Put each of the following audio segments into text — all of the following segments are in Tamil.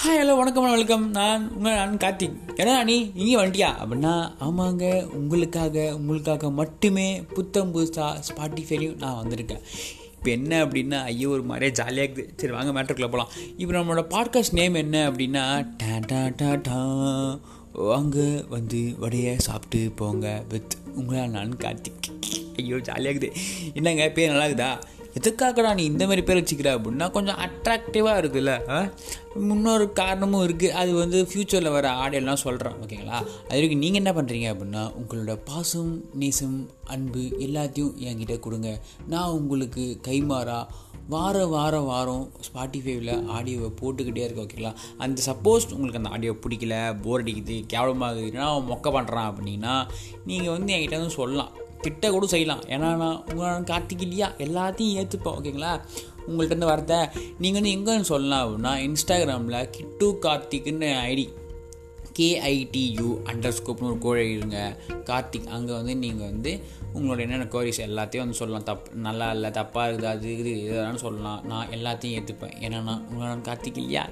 ஹாய் ஹலோ வணக்கம் வெல்கம் நான் உங்கள் நான் கார்த்திக். ஏன்னா நீ? இங்கே வந்துட்டியா? அப்படின்னா ஆமாங்க உங்களுக்காக உங்களுக்காக மட்டுமே புத்தம் புதுசாக ஸ்பாட்டிஃபைலையும் நான் வந்திருக்கேன். இப்போ என்ன அப்படின்னா ஐயோ ஒரு மாதிரியே ஜாலியாக இருக்குது. சரி வாங்க மேட்ருக்குள்ளே போகலாம் இப்போ நம்மளோட பாட்காஸ்ட் நேம் என்ன அப்படின்னா டா டா டா டா. வாங்க வந்து வடையை சாப்பிட்டு போங்க வித் உங்களால் நான் கார்த்திக். ஐயோ ஜாலியாக இருக்குது. என்னங்க பேர் நல்லா இருக்குதா? எதுக்காகடா நீ இந்த மாதிரி பேர் வச்சுக்கிற அப்படின்னா கொஞ்சம் அட்ராக்டிவாக இருக்குல்ல? இன்னொரு காரணமும் இருக்குது அது வந்து ஃப்யூச்சரில் வர ஆடியோலாம் சொல்கிறேன் ஓகேங்களா? அது வரைக்கும் நீங்கள் என்ன பண்ணுறீங்க அப்படின்னா உங்களோட பாசம் நேசம் அன்பு எல்லாத்தையும் என்கிட்ட கொடுங்க. நான் உங்களுக்கு கைமாறா வார வாரம் வாரம் ஸ்பாட்டிஃபைவில் ஆடியோவை போட்டுக்கிட்டே இருக்கேன் ஓகேங்களா? அந்த சப்போஸ் உங்களுக்கு அந்த ஆடியோ பிடிக்கல போர் அடிக்குது கேவலமாகுதுன்னா அவன் மொக்க பண்ணுறான் அப்படின்னா நீங்கள் வந்து என்கிட்ட வந்து சொல்லலாம். திட்ட கூட செய்யலாம். ஏன்னா நான் உங்களை கார்த்திக் இல்லையா எல்லாத்தையும் ஏற்றுப்போம் ஓகேங்களா? உங்கள்கிட்ட இருந்து வரத நீங்கள் வந்து எங்கன்னு சொல்லலாம் அப்படின்னா இன்ஸ்டாகிராமில் கிட்டு கார்த்திக்னு ஐடி. கேஐடியூ அண்டர் ஸ்கோப்னு ஒரு கோழை இருங்க கார்த்திக் அங்கே வந்து நீங்கள் வந்து உங்களோட என்னென்ன கோரிஸ் எல்லாத்தையும் வந்து சொல்லலாம். தப் நல்லா இல்லை தப்பாக இருக்குது அது இது எதனாலும் சொல்லலாம். நான் எல்லாத்தையும் ஏற்றுப்பேன் ஏன்னா நான் நான் கார்த்திக் இல்லையா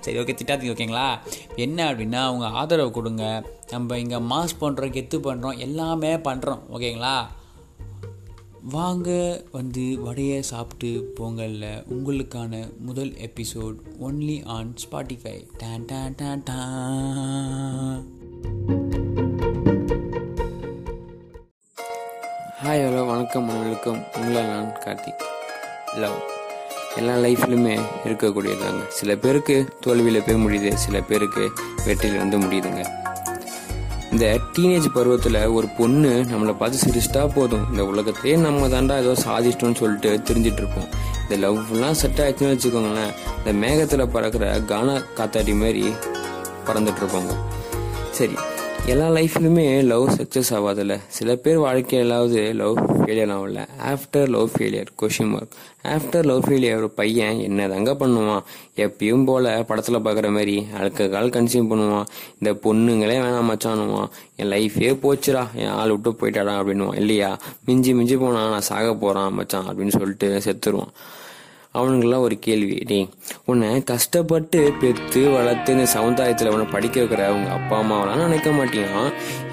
சரி ஓகே திட்டாதீங்க ஓகேங்களா என்ன அப்படின்னா அவங்க ஆதரவு கொடுங்க. நம்ம இங்கே மாஸ் பண்ணுறோம் கெத்து பண்ணுறோம் எல்லாமே பண்ணுறோம் ஓகேங்களா வாங்க வந்து வடையை சாப்பிட்டு பொங்கலில் உங்களுக்கான முதல் எபிசோட் ஒன்லி ஆன் ஸ்பாட்டிஃபை டான் டான் டான் டான் ஹாய் ஹலோ வணக்கம் வணக்கம் உங்களை நான் கார்த்திக். லவ் எல்லா லைஃப்லையுமே இருக்கக்கூடியதாங்க சில பேருக்கு தோல்வியில் போய் முடியுது சில பேருக்கு வெற்றியில் வந்து முடியுதுங்க. இந்த டீனேஜ் பருவத்தில் ஒரு பொண்ணு நம்மளை பார்த்து சிரிச்சிட்டா போதும். இந்த உலகத்தையே நம்ம தாண்டா ஏதோ சாதிச்சிட்டோம்னு சொல்லிட்டு தெரிஞ்சிட்டு இருப்போம் இந்த லவ்லாம் செட் ஆச்சுன்னு வச்சுக்கோங்களேன் இந்த மேகத்தில் பறக்கிற கானா காத்தாடி மாதிரி பறந்துட்டு இருப்பாங்க சரி எல்லா லைஃப்லையுமே லவ் சக்ஸஸ் ஆகாதுல்ல. சில பேர் வாழ்க்கையிலாவது லவ் ஃபெயிலியர் ஆகல after love failure question mark after love failure ஒரு பையன் என்னதாங்க பண்ணுவான்? எப்பயும் போல படத்தில் பார்க்குற மாதிரி ஆல்கஹால் கன்சியூம் பண்ணுவான். இந்த பொண்ணுங்களே வேணாம் மச்சானுவான் என் லைஃபே போச்சுடா என் ஆள் விட்டு போயிட்டாடா அப்படின்னுவான். இல்லையா? மிஞ்சி மிஞ்சி போனா நான் சாக போகிறான் மச்சான் அப்படின்னு சொல்லிட்டு செத்துருவான். அவனுங்கெல்லாம் ஒரு கேள்வி. நீ உன்னை கஷ்டப்பட்டு பெற்று வளர்த்து இந்த சமுதாயத்தில் உன்னை படிக்க வைக்கிற அவங்க அப்பா அம்மாவெல்லாம் நினைக்க மாட்டியான்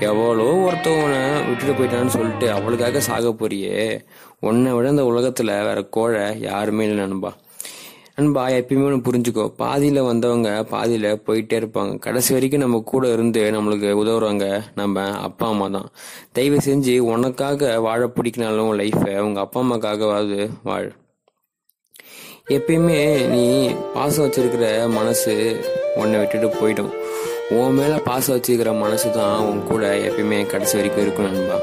எவ்வளோ ஒருத்தவனை விட்டுட்டு போயிட்டான்னு சொல்லிட்டு அவளுக்காக சாக போறியே. உன்னை விட இந்த உலகத்தில் வேற கோழை யாருமே இல்லை நண்பா. நண்பா எப்பயுமே ஒன்று புரிஞ்சுக்கோ. பாதியில் வந்தவங்க பாதியில் போயிட்டே இருப்பாங்க. கடைசி வரைக்கும் நம்ம கூட இருந்து நம்மளுக்கு உதவுறவங்க நம்ம அப்பா அம்மா தான். தயவு செஞ்சு உனக்காக வாழ பிடிக்கினாலும் லைஃப்பை உங்கள் அப்பா அம்மாக்காகவாவது வாழ். எப்பயுமே நீ பாசம் வச்சிருக்கிற மனசு உன்னை விட்டுட்டு போயிடும். உன் மேல பாசம் வச்சிருக்கிற மனசு தான் உன் கூட எப்பயுமே கடைசி வரைக்கும் இருக்கும் நண்பா.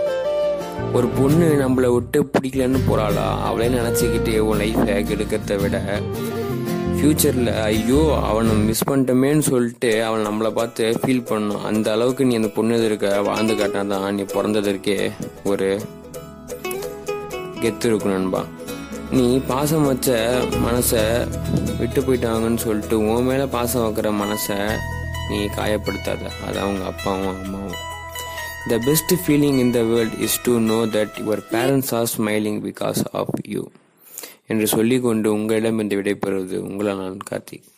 ஒரு பொண்ணு நம்மளை விட்டு பிடிக்கலன்னு போறாளா அவளே நினைச்சுக்கிட்டு உன் லைஃபை கெடுக்கிறத விட ஃபியூச்சர்ல ஐயோ அவனை மிஸ் பண்ணிட்டோமேன்னு சொல்லிட்டு அவன் நம்மளை பார்த்து ஃபீல் பண்ணும். அந்த அளவுக்கு நீ அந்த பொண்ணு இருக்க வாழ்ந்து காட்டினாதான் நீ பிறந்ததற்கே ஒரு கெத்து இருக்கும் நண்பா. நீ பாசம் வச்ச மனசை விட்டு போயிட்டாங்கன்னு சொல்லிட்டு உன் மேலே பாசம் வைக்கிற மனசை நீ காயப்படுத்தாத. அது அவங்க அப்பாவும் அம்மாவும். The best feeling in the world is to know that your parents are smiling because of you என்று சொல்லிக்கொண்டு உங்களிடம் இந்த விடைபெறுவது உங்களை நான் கார்த்திக்.